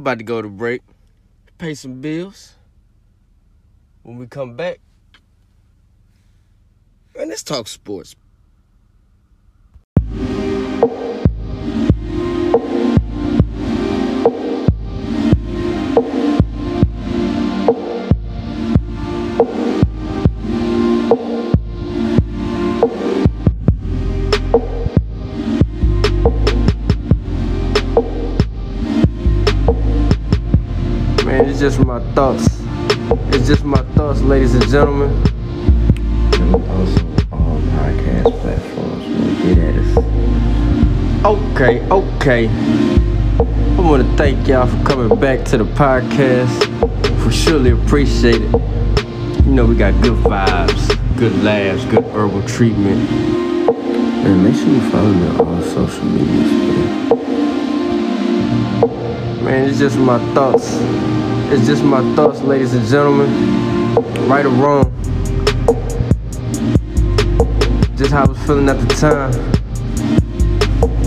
about to go to break, pay some bills. When we come back, and let's talk sports. Just my thoughts. It's just my thoughts, ladies and gentlemen. And also all podcast platforms will get at us. Okay, okay. I want to thank y'all for coming back to the podcast. We surely appreciate it. You know, we got good vibes, good laughs, good herbal treatment. And make sure you follow me on all social medias, man. Man, it's just my thoughts. It's just my thoughts, ladies and gentlemen. Right or wrong. Just how I was feeling at the time.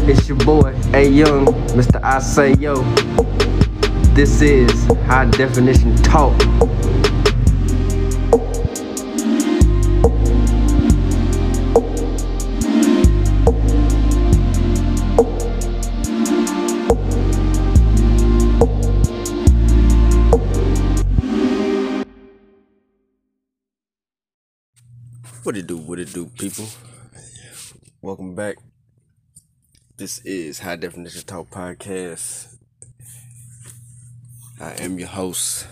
It's your boy, A Young, Mr. I Say Yo. This is High Definition Talk. What it do, what it do, people? Welcome back. This is High Definition Talk Podcast. I am your host,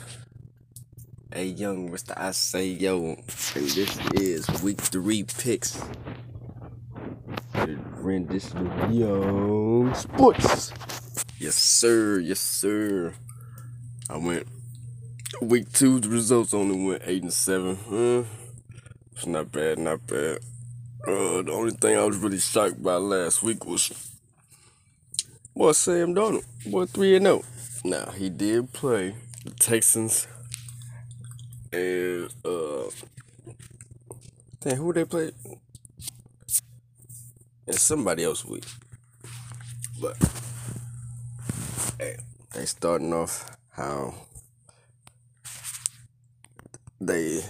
A Young, Mr. I Say Yo, and this is week three picks. The rendition of Young Sports. Yes, sir, yes, sir. I went week two, the results only went eight and seven. It's not bad, not bad. Uh, the only thing I was really shocked by last week was boy Sam Darnold, boy three and zero. Now he did play the Texans and uh, damn, who they play? And somebody else week, but hey, they starting off how they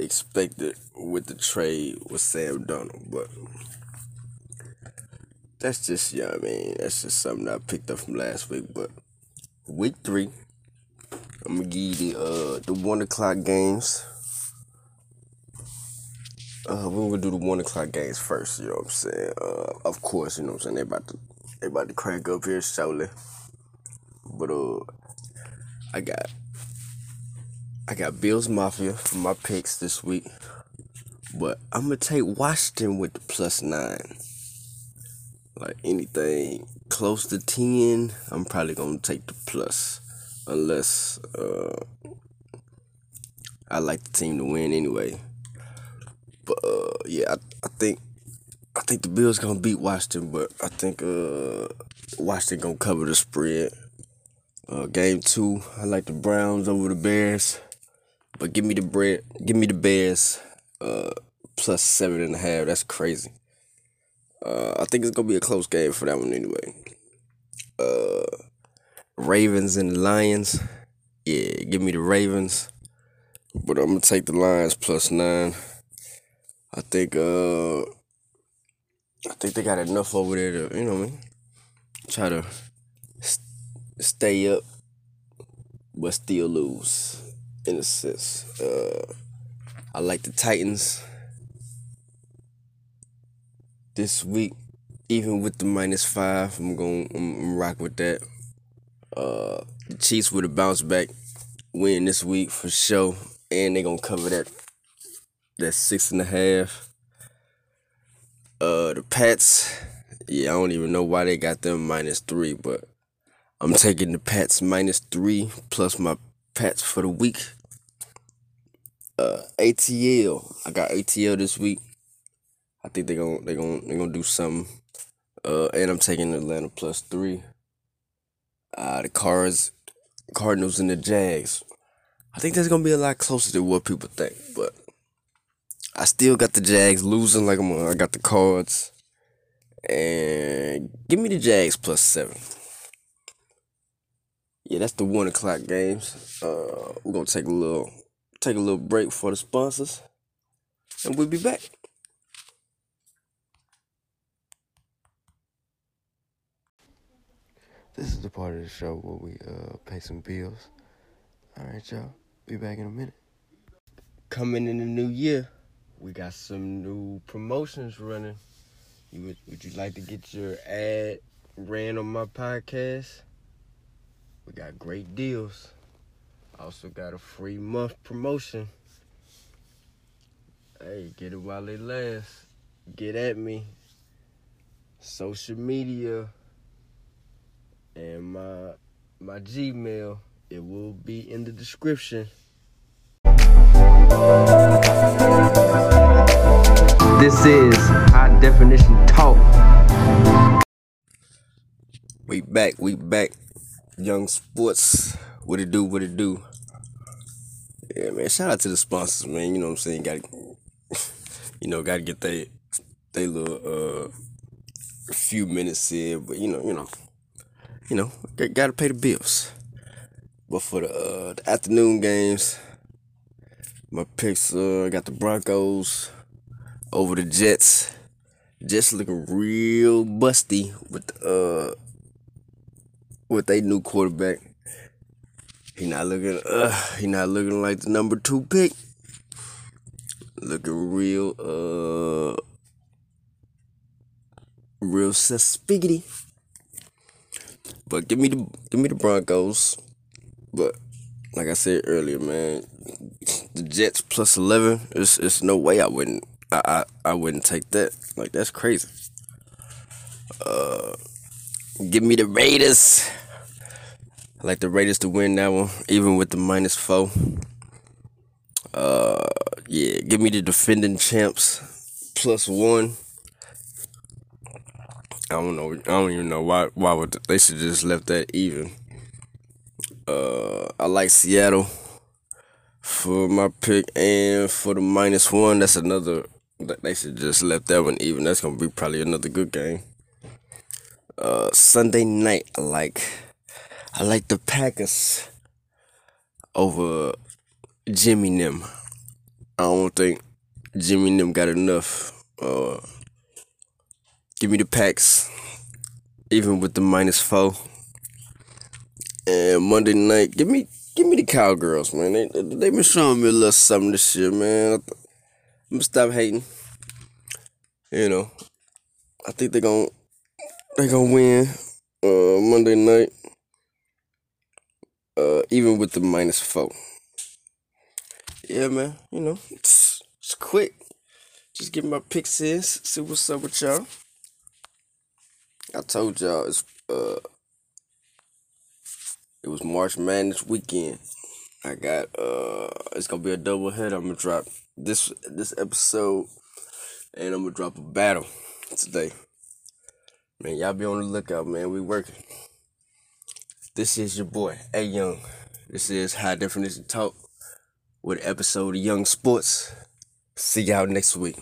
expected with the trade with Sam Darnold, but that's just yeah, I mean, that's just something I picked up from last week. But week three, I'm gonna give you the uh the one o'clock games. Uh, we're gonna do the one o'clock games first. You know what I'm saying? Uh, of course, you know what I'm saying. They about to they about to crank up here shortly, but uh, I got I got Bills Mafia for my picks this week. But I'm gonna take Washington with the plus nine. Like anything close to ten, I'm probably gonna take the plus. Unless uh I like the team to win anyway. But uh yeah, I, I think I think the Bills gonna beat Washington, but I think uh Washington gonna cover the spread. Uh, game two, I like the Browns over the Bears. But give me the bread. Give me the Bears. Uh, plus seven and a half. That's crazy. Uh, I think it's gonna be a close game for that one anyway. Uh, Ravens and Lions. Yeah, give me the Ravens. But I'm gonna take the Lions plus nine. I think. Uh, I think they got enough over there to you know what I mean. Try to st- stay up, but still lose in a sense. Uh, I like the Titans this week, even with the minus five. I'm going to I'm rock with that. Uh, the Chiefs would have bounced back, win this week for sure, and they're gonna cover that that six and a half. Uh, the Pats, yeah, I don't even know why they got them minus three, but I'm taking the Pats minus three plus my Pats for the week. Uh, ATL. I got ATL this week. I think they're gonna they're gonna they're gonna do something. Uh, and I'm taking Atlanta plus three. Uh, the Cards, Cardinals, and the Jags. I think that's gonna be a lot closer than what people think, but I still got the Jags losing like I'm. I got the Cards, and give me the Jags plus seven. Yeah, that's the one o'clock games. Uh, we're gonna take a little take a little break for the sponsors, and we'll be back. This is the part of the show where we uh pay some bills. All right, y'all. Be back in a minute. Coming in the new year, we got some new promotions running. You would, would you like to get your ad ran on my podcast? We got great deals. Also got a free month promotion. Hey, get it while it lasts. Get at me. Social media and my my Gmail. It will be in the description. This is high definition talk. We back, we back. Young Sports. What it do, what it do. Yeah, man. Shout out to the sponsors, man. You know what I'm saying? Got you know, gotta get they they little uh few minutes in, but you know, you know, you know, gotta pay the bills. But for the, uh, the afternoon games, my picks uh got the Broncos over the Jets. Jets looking real busty with uh with their new quarterback. He not looking uh he not looking like the number two pick. Looking real uh real suspicious. But give me the give me the Broncos. But like I said earlier, man, the Jets plus eleven. It's it's no way I wouldn't I I, I wouldn't take that. Like that's crazy. Uh, give me the Raiders. I like the Raiders to win that one, even with the minus four. Uh, yeah, give me the defending champs plus one. I don't know. I don't even know why. Why would they should just left that even. Uh, I like Seattle for my pick and for the minus one. That's another. They should just left that one even. That's gonna be probably another good game. Uh, Sunday night, I like. I like the Packers over Jimmy Nim. I don't think Jimmy Nim got enough. Uh, give me the Packs, even with the minus four. And Monday night, give me give me the Cowgirls, man. They they been showing me a little something this year, man. I'm gonna stop hating. You know, I think they're gonna they gonna win uh, Monday night, uh, even with the minus four. Yeah, man. You know, it's, it's quick. Just get my picks in, see what's up with y'all. I told y'all it's uh it was March Madness weekend. I got uh it's gonna be a double head. I'm gonna drop this this episode and I'm gonna drop a battle today. Man, y'all be on the lookout, man. We working. This is your boy, A Young. This is High Definition Talk with episode of Young Sports. See y'all next week.